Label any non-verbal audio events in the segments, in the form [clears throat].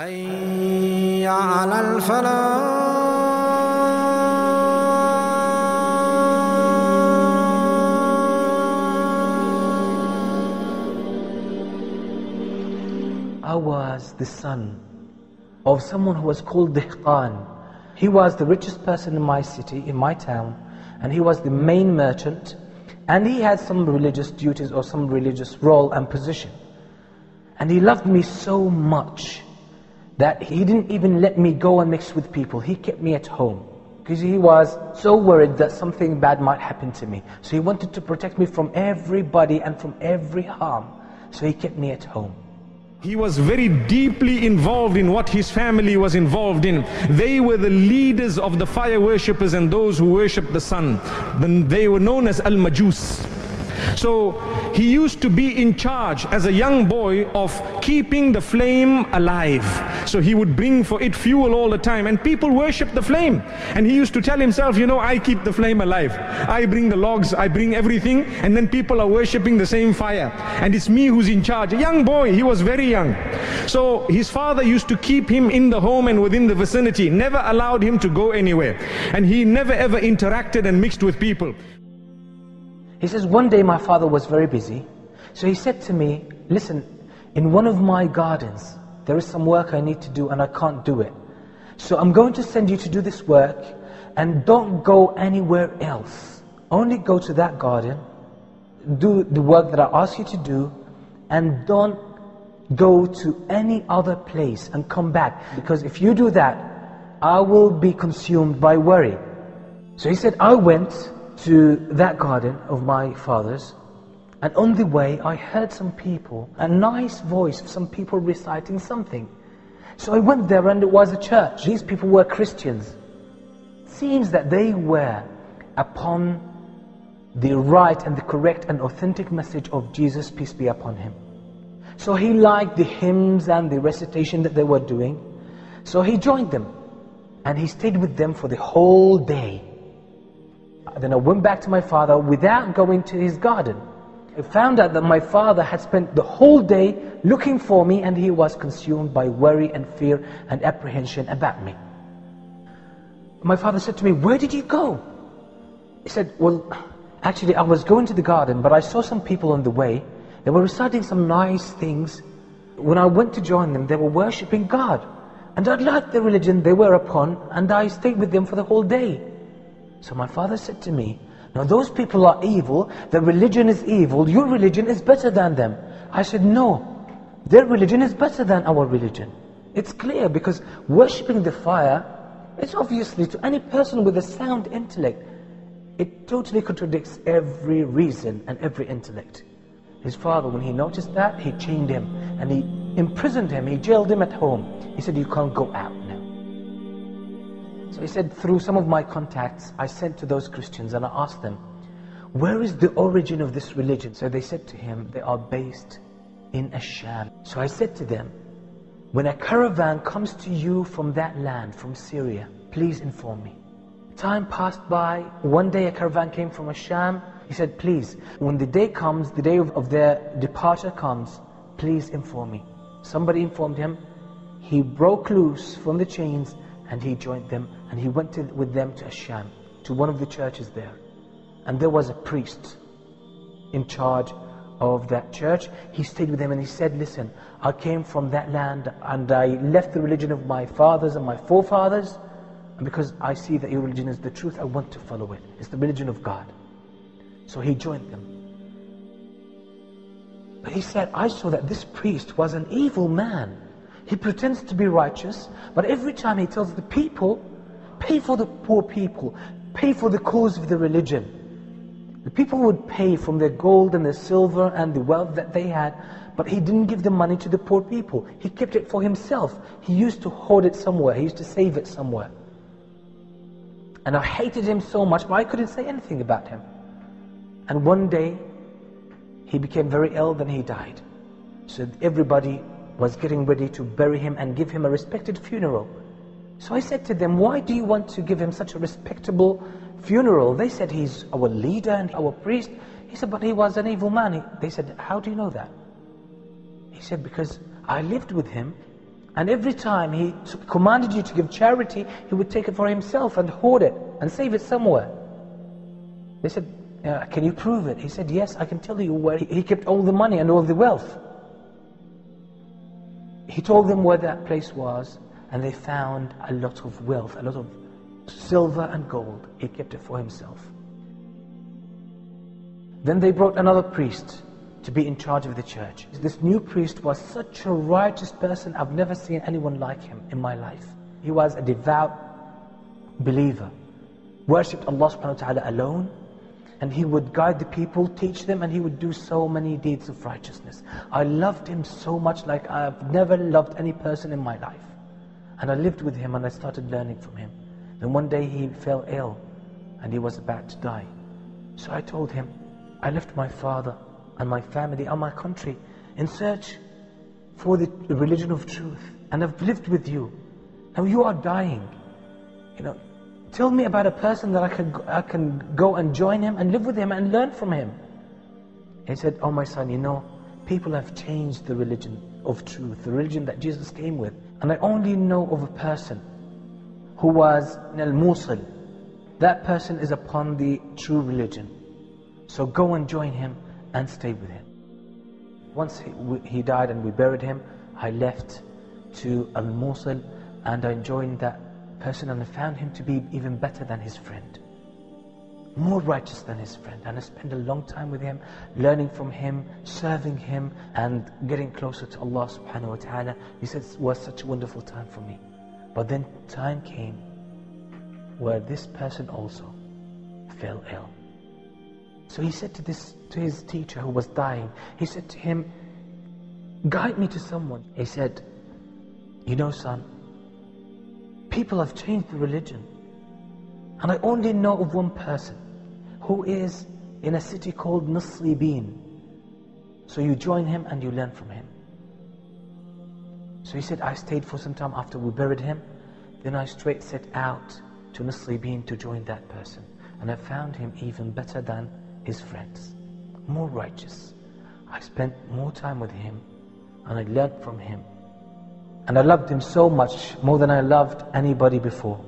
حي على الفلاح I was the son of someone who was called Dihqan. He was the richest person in my city, in my town, and he was the main merchant, and he had some religious duties or some religious role and position. And he loved me so much that he didn't even let me go and mix with people. He kept me at home because he was so worried that something bad might happen to me. So he wanted to protect me from everybody and from every harm. So he kept me at home. He was very deeply involved in what his family was involved in. They were the leaders of the fire worshippers and those who worshipped the sun. Then they were known as Al-Majus. So he used to be in charge as a young boy of keeping the flame alive. So he would bring for it fuel all the time and people worship the flame. And he used to tell himself, you know, I keep the flame alive. I bring the logs, I bring everything and then people are worshipping the same fire. And it's me who's in charge. A young boy, he was very young. So his father used to keep him in the home and within the vicinity, never allowed him to go anywhere. And he never ever interacted and mixed with people. He says, one day my father was very busy. So he said to me, listen, in one of my gardens, there is some work I need to do and I can't do it. So I'm going to send you to do this work and don't go anywhere else. Only go to that garden, do the work that I ask you to do, and don't go to any other place and come back. Because if you do that, I will be consumed by worry. So he said, I went to that garden of my father's and on the way I heard some people, a nice voice of some people reciting something. So I went there and it was a church. These people were Christians. Seems that they were upon the right and the correct and authentic message of Jesus, peace be upon him. So he liked the hymns and the recitation that they were doing. So he joined them and he stayed with them for the whole day. Then I went back to my father without going to his garden. I found out that my father had spent the whole day looking for me and he was consumed by worry and fear and apprehension about me. My father said to me, where did you go? He said, well, actually I was going to the garden, but I saw some people on the way. They were reciting some nice things. When I went to join them, they were worshipping God. And I liked the religion they were upon, and I stayed with them for the whole day. So my father said to me, now those people are evil, their religion is evil, your religion is better than them. I said, no, their religion is better than our religion. It's clear because worshipping the fire is obviously to any person with a sound intellect, it totally contradicts every reason and every intellect. His father, when he noticed that, he chained him and he imprisoned him, he jailed him at home. He said, you can't go out. So he said, through some of my contacts, I sent to those Christians and I asked them, where is the origin of this religion? So they said to him, they are based in Asham. So I said to them, when a caravan comes to you from that land, from Syria, please inform me. Time passed by, one day a caravan came from Asham. He said, please, when the day comes, the day of, of their departure comes, please inform me. Somebody informed him. He broke loose from the chains and he joined them and he went to, with them to Asham, to one of the churches there. And there was a priest in charge of that church. He stayed with them and he said, listen, I came from that land and I left the religion of my fathers and my forefathers and because I see that your religion is the truth, I want to follow it. It's the religion of God. So he joined them. But he said, I saw that this priest was an evil man. He pretends to be righteous, but every time he tells the people, pay for the poor people, pay for the cause of the religion. The people would pay from their gold and their silver and the wealth that they had, but he didn't give the money to the poor people. He kept it for himself. He used to hoard it somewhere. He used to save it somewhere. And I hated him so much, but I couldn't say anything about him. And one day, he became very ill, then he died. So everybody was getting ready to bury him and give him a respected funeral. So I said to them, why do you want to give him such a respectable funeral? They said, he's our leader and our priest. He said, but he was an evil man. They said, how do you know that? He said, because I lived with him And every time he commanded you to give charity, he would take it for himself and hoard it and save it somewhere. They said, uh, Can you prove it? He said, Yes, I can tell you where he, he kept all the money and all the wealth. He told them where that place was, and they found a lot of wealth, a lot of silver and gold. He kept it for himself. Then they brought another priest to be in charge of the church. This new priest was such a righteous person, I've never seen anyone like him in my life. He was a devout believer, worshipped Allah subhanahu wa ta'ala alone, and he would guide the people, teach them, and he would do so many deeds of righteousness. I loved him so much like I've never loved any person in my life. And I lived with him and I started learning from him. Then one day he fell ill and he was about to die. So I told him, I left my father and my family and my country in search for the religion of truth. And I've lived with you. Now you are dying. You know, tell me about a person that I can, I can go and join him and live with him and learn from him. He said, Oh my son, you know, people have changed the religion of truth, the religion that Jesus came with. And I only know of a person who was in al-Musil. That person is upon the true religion. So go and join him and stay with him. Once he, he died and we buried him, I left to Al-Mosul and I joined that person and I found him to be even better than his friend. More righteous than his friend. And I spent a long time with him, learning from him, serving him, and getting closer to Allah subhanahu wa ta'ala. He said it was such a wonderful time for me. But then time came where this person also fell ill. So he said to this to his teacher who was dying, he said to him, Guide me to someone. He said, You know, son, people have changed the religion. And I only know of one person who is in a city called Nasribin. So you join him and you learn from him. So he said, I stayed for some time after we buried him. Then I straight set out to Nasribin to join that person. And I found him even better than his friends, more righteous. I spent more time with him and I learned from him. And I loved him so much, more than I loved anybody before.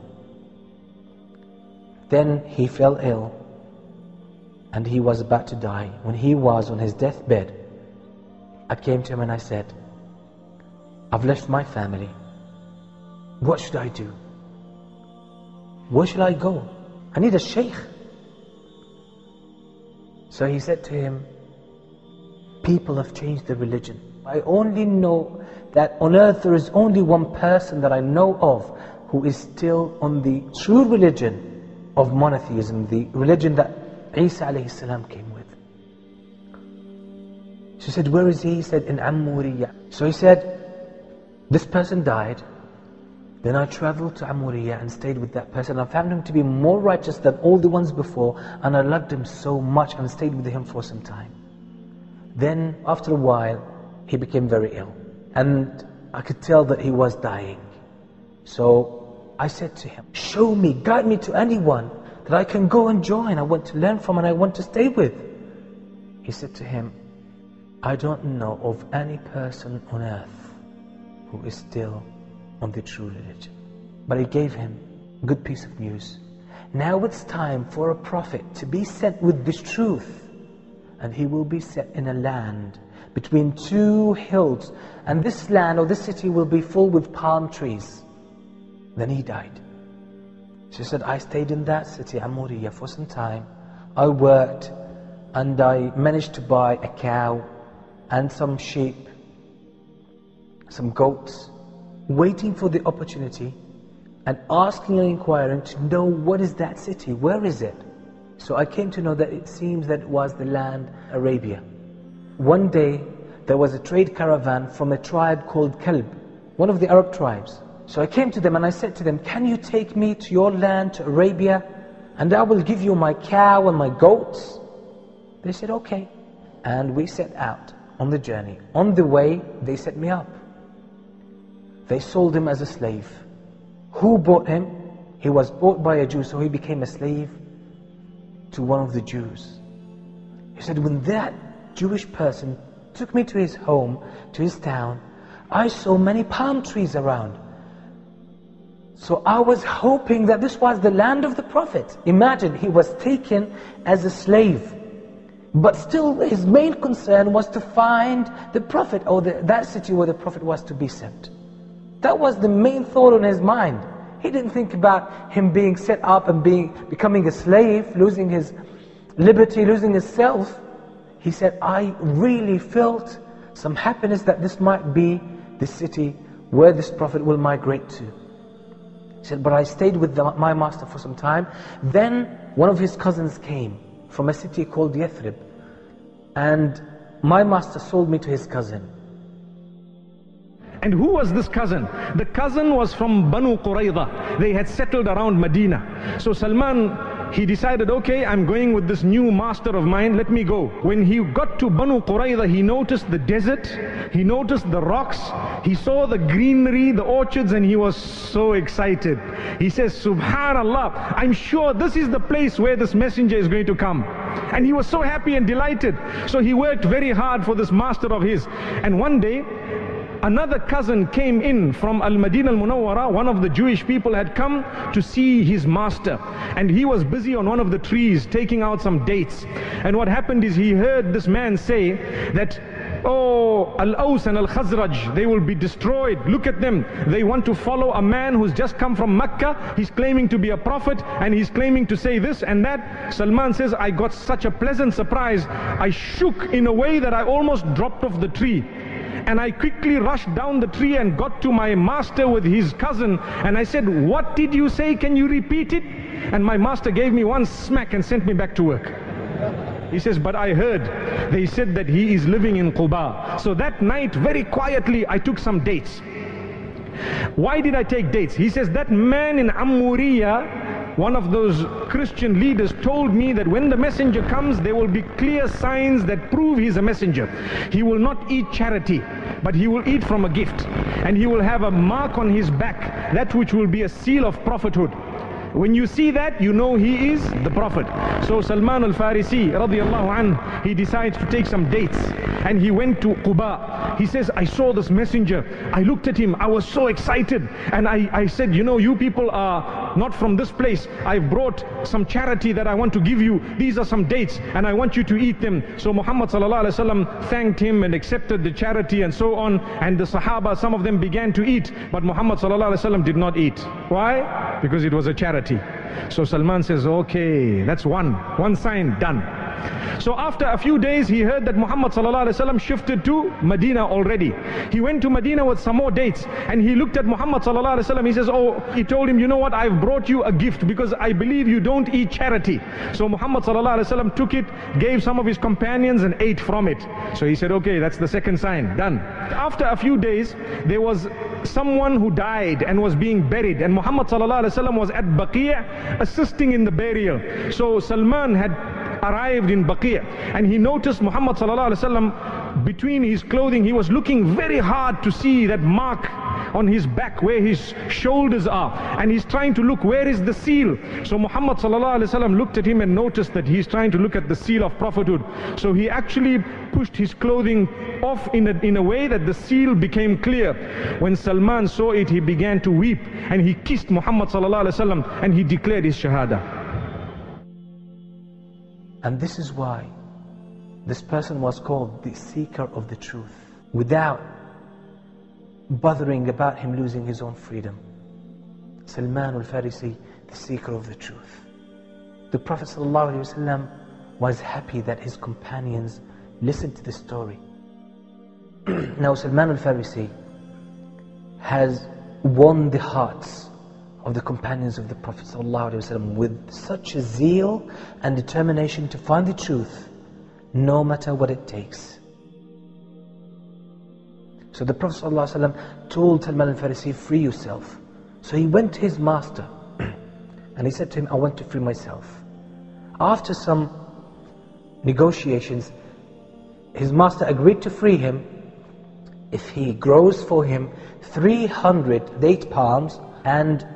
Then he fell ill and he was about to die. When he was on his deathbed, I came to him and I said, I've left my family. What should I do? Where should I go? I need a sheikh. So he said to him, People have changed their religion. I only know that on earth there is only one person that I know of who is still on the true religion of monotheism, the religion that Isa alayhi salam came with. She said, Where is he? He said, In Amuriya. So he said, This person died. Then I traveled to Amuriya and stayed with that person. I found him to be more righteous than all the ones before, and I loved him so much and stayed with him for some time. Then, after a while, he became very ill. And I could tell that he was dying. So I said to him, Show me, guide me to anyone that I can go and join. I want to learn from and I want to stay with. He said to him, I don't know of any person on earth who is still on the true religion. But he gave him a good piece of news. Now it's time for a prophet to be sent with this truth. And he will be set in a land between two hills. And this land or this city will be full with palm trees. Then he died. She said, I stayed in that city, Amuriya, for some time. I worked and I managed to buy a cow and some sheep, some goats, waiting for the opportunity and asking and inquiring to know what is that city, where is it? So I came to know that it seems that it was the land Arabia. One day there was a trade caravan from a tribe called Kalb, one of the Arab tribes. So I came to them and I said to them, Can you take me to your land, to Arabia, and I will give you my cow and my goats? They said, Okay. And we set out on the journey. On the way, they set me up. They sold him as a slave. Who bought him? He was bought by a Jew, so he became a slave to one of the Jews. He said, when that Jewish person took me to his home, to his town, I saw many palm trees around. So I was hoping that this was the land of the Prophet. Imagine, he was taken as a slave. But still, his main concern was to find the Prophet or the, that city where the Prophet was to be sent. That was the main thought on his mind. He didn't think about him being set up and being becoming a slave, losing his liberty, losing his self. He said, I really felt some happiness that this might be the city where this Prophet will migrate to. Said, but I stayed with the, my master for some time. Then one of his cousins came from a city called Yathrib. And my master sold me to his cousin. And who was this cousin? The cousin was from Banu Qurayza. They had settled around Medina. So Salman he decided, okay, I'm going with this new master of mine, let me go. When he got to Banu Qurayza, he noticed the desert, he noticed the rocks, he saw the greenery, the orchards, and he was so excited. He says, Subhanallah, I'm sure this is the place where this messenger is going to come. And he was so happy and delighted. So he worked very hard for this master of his. And one day, another cousin came in from Al-Madinah Al-Munawwara. One of the Jewish people had come to see his master. And he was busy on one of the trees taking out some dates. And what happened is he heard this man say that Oh, Al-Aws and Al-Khazraj, they will be destroyed. Look at them. They want to follow a man who's just come from Mecca. He's claiming to be a prophet and he's claiming to say this and that. Salman says, I got such a pleasant surprise. I shook in a way that I almost dropped off the tree and I quickly rushed down the tree and got to my master with his cousin and I said, what did you say? Can you repeat it? And my master gave me one smack and sent me back to work. He says, but I heard, they said that he is living in Quba. So that night, very quietly, I took some dates. Why did I take dates? He says, that man in Amuriya, one of those Christian leaders told me that when the messenger comes, there will be clear signs that prove he's a messenger. He will not eat charity, but he will eat from a gift. And he will have a mark on his back, that which will be a seal of prophethood. When you see that, you know he is the Prophet. So Salman al-Farisi, radiallahu anh, he decides to take some dates. And he went to Quba. He says, I saw this messenger. I looked at him. I was so excited. And I, I said, you know, you people are not from this place. I've brought some charity that I want to give you. These are some dates and I want you to eat them. So Muhammad thanked him and accepted the charity and so on. And the Sahaba, some of them began to eat. But Muhammad did not eat. Why? Because it was a charity. So Salman says, okay, that's one, one sign done. So after a few days, he heard that Muhammad ﷺ shifted to Medina already. He went to Medina with some more dates and he looked at Muhammad ﷺ. He says, oh, he told him, you know what, I've brought you a gift because I believe you don't eat charity. So Muhammad ﷺ took it, gave some of his companions and ate from it. So he said, okay, that's the second sign, done. After a few days, there was someone who died and was being buried and Muhammad ﷺ was at Baqi' assisting in the burial. So Salman had arrived in Baqi' and he noticed Muhammad between his clothing he was looking very hard to see that mark on his back where his shoulders are and he's trying to look where is the seal? So Muhammad looked at him and noticed that he's trying to look at the seal of prophethood. So he actually pushed his clothing off in a, in a way that the seal became clear. When Salman saw it he began to weep and he kissed Muhammad and he declared his shahada and this is why this person was called the seeker of the truth without bothering about him losing his own freedom. Salman al-Farisi, the seeker of the truth. The Prophet ﷺ was happy that his companions listened to the story. [clears throat] now Salman al-Farisi has won the hearts of the companions of the Prophet ﷺ with such a zeal and determination to find the truth no matter what it takes. So the Prophet ﷺ told Salman al-Farisi, free yourself. So he went to his master [clears throat] and he said to him, I want to free myself. After some negotiations, his master agreed to free him if he grows for him 300 date palms and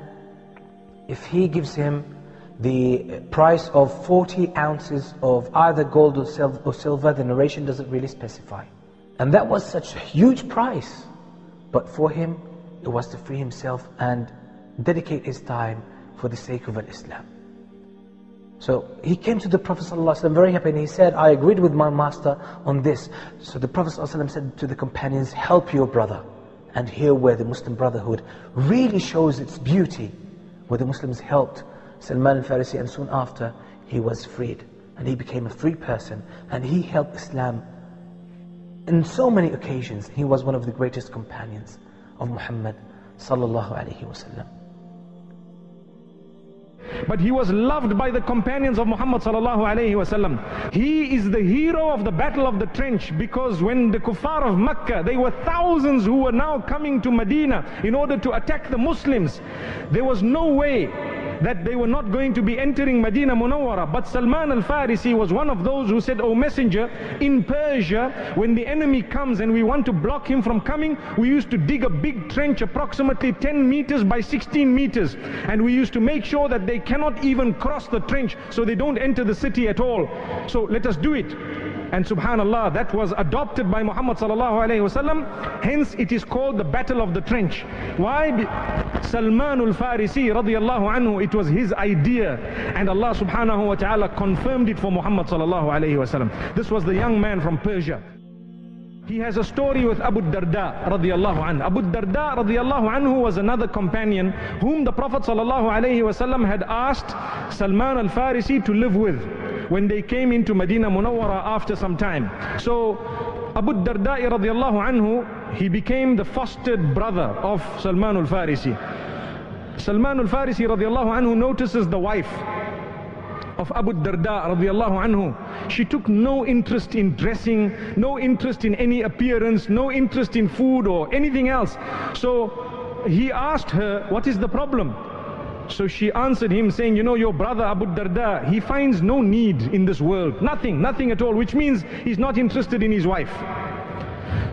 if he gives him the price of 40 ounces of either gold or silver, or silver, the narration doesn't really specify. And that was such a huge price. But for him, it was to free himself and dedicate his time for the sake of Islam. So he came to the Prophet ﷺ very happy and he said, I agreed with my master on this. So the Prophet ﷺ said to the companions, help your brother. And here where the Muslim Brotherhood really shows its beauty, where the Muslims helped Salman al-Farisi and soon after he was freed. And he became a free person and he helped Islam in so many occasions. He was one of the greatest companions of Muhammad sallallahu alaihi wasallam. But he was loved by the companions of Muhammad sallallahu alayhi wasallam. He is the hero of the battle of the trench because when the kuffar of Mecca, they were thousands who were now coming to Medina in order to attack the Muslims. There was no way that they were not going to be entering Medina Munawwara. But Salman al-Farisi was one of those who said, O messenger, in Persia, when the enemy comes and we want to block him from coming, we used to dig a big trench approximately 10 meters by 16 meters. And we used to make sure that they cannot even cross the trench so they don't enter the city at all. So let us do it. And subhanallah, that was adopted by Muhammad sallallahu alayhi wasallam. Hence it is called the battle of the trench. Why? Salman al-Farisi radiallahu anhu, it was his idea. And Allah subhanahu wa ta'ala confirmed it for Muhammad sallallahu alayhi wasallam. This was the young man from Persia. He has a story with Abu Darda radiallahu anhu. Abu Darda radiallahu anhu was another companion whom the Prophet sallallahu alayhi wasallam had asked Salman al-Farisi to live with when they came into Medina Munawwara after some time. So Abu Darda radiallahu anhu, he became the fostered brother of Salman al-Farisi. Salman al-Farisi radiallahu anhu notices the wife of Abu Darda radiallahu anhu. She took no interest in dressing, no interest in any appearance, no interest in food or anything else. So he asked her, what is the problem? So she answered him saying, you know, your brother Abu Darda, he finds no need in this world. Nothing, nothing at all, which means he's not interested in his wife.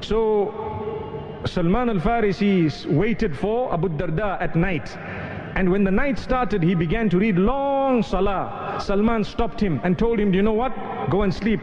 So Salman al-Farisi waited for Abu Darda at night. And when the night started, he began to read long salah. Salman stopped him and told him, do you know what? Go and sleep.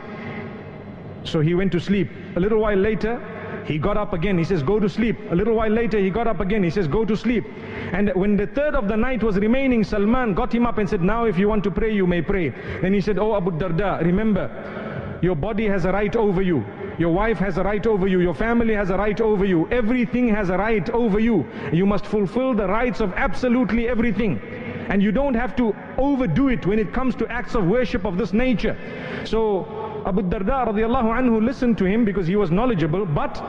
So he went to sleep. A little while later, he got up again. He says, go to sleep. A little while later, he got up again. He says, go to sleep. And when the third of the night was remaining, Salman got him up and said, now if you want to pray, you may pray. Then he said, oh Abu Darda, remember, your body has a right over you. Your wife has a right over you. Your family has a right over you. Everything has a right over you. You must fulfill the rights of absolutely everything. And you don't have to overdo it when it comes to acts of worship of this nature. So Abu Darda radiallahu anhu listened to him because he was knowledgeable, but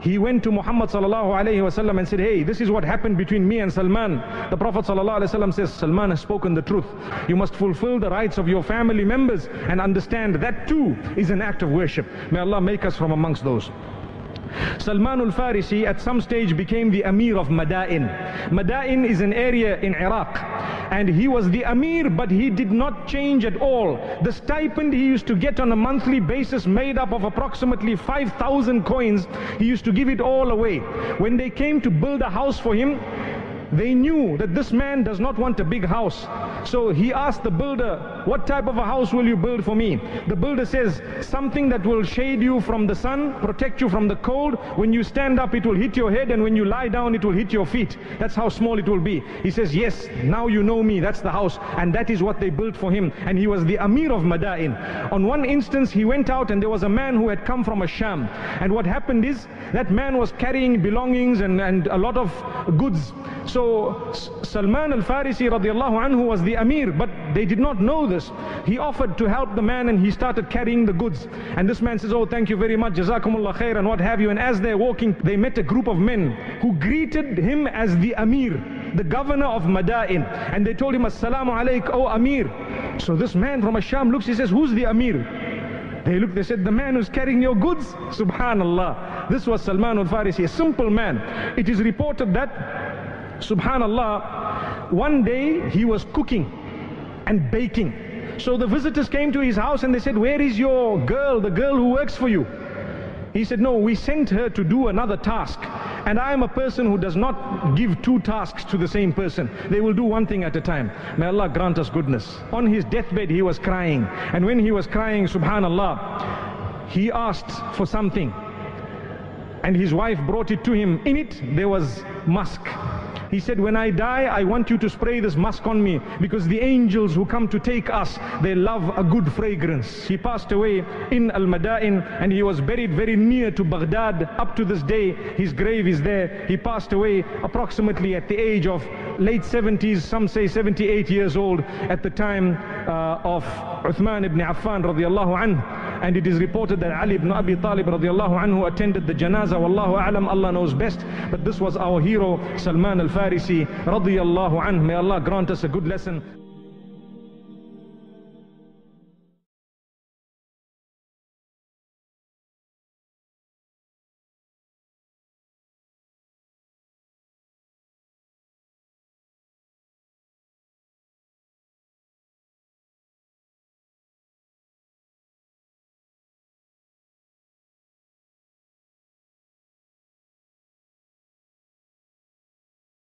he went to Muhammad sallallahu alayhi wasallam and said, hey, this is what happened between me and Salman. The Prophet sallallahu alayhi wasallam says, Salman has spoken the truth. You must fulfill the rights of your family members and understand that too is an act of worship. May Allah make us from amongst those. Salman al-Farisi at some stage became the Amir of Madain. Madain is an area in Iraq. And he was the Amir, but he did not change at all. The stipend he used to get on a monthly basis made up of approximately 5,000 coins, he used to give it all away. When they came to build a house for him, they knew that this man does not want a big house. So he asked the builder, what type of a house will you build for me? The builder says, something that will shade you from the sun, protect you from the cold. When you stand up, it will hit your head, and when you lie down, it will hit your feet. That's how small it will be. He says, yes, now you know me, that's the house. And that is what they built for him. And he was the Amir of Madain. On one instance, he went out and there was a man who had come from a Sham. And what happened is, that man was carrying belongings and, and a lot of goods. So Salman al-Farisi radiallahu anhu was the Amir, but they did not know this. He offered to help the man and he started carrying the goods. And this man says, oh thank you very much, jazakumullah khair and what have you. And as they're walking, they met a group of men who greeted him as the Amir, the governor of Madain. And they told him, assalamu alayk, oh Amir. So this man from Asham looks, he says, who's the Amir? They looked, they said, the man who's carrying your goods, subhanallah. This was Salman al-Farisi, a simple man. It is reported that, subhanallah, one day he was cooking and baking. So the visitors came to his house and they said, where is your girl, the girl who works for you? He said, no, we sent her to do another task. And I am a person who does not give two tasks to the same person. They will do one thing at a time. May Allah grant us goodness. On his deathbed, he was crying. And when he was crying, subhanallah, he asked for something. and his wife brought it to him. In it, there was musk. He said, when I die, I want you to spray this musk on me because the angels who come to take us, they love a good fragrance. He passed away in Al-Madain and he was buried very near to Baghdad. Up to this day, his grave is there. He passed away approximately at the age of late 70s, some say 78 years old at the time uh, of Uthman ibn Affan radiallahu anhu. And it is reported that Ali ibn Abi Talib radiallahu anhu attended the janazah. Wallahu alam, Allah knows best. But this was our hero, Salman al-Farisi radiallahu anhu. May Allah grant us a good lesson.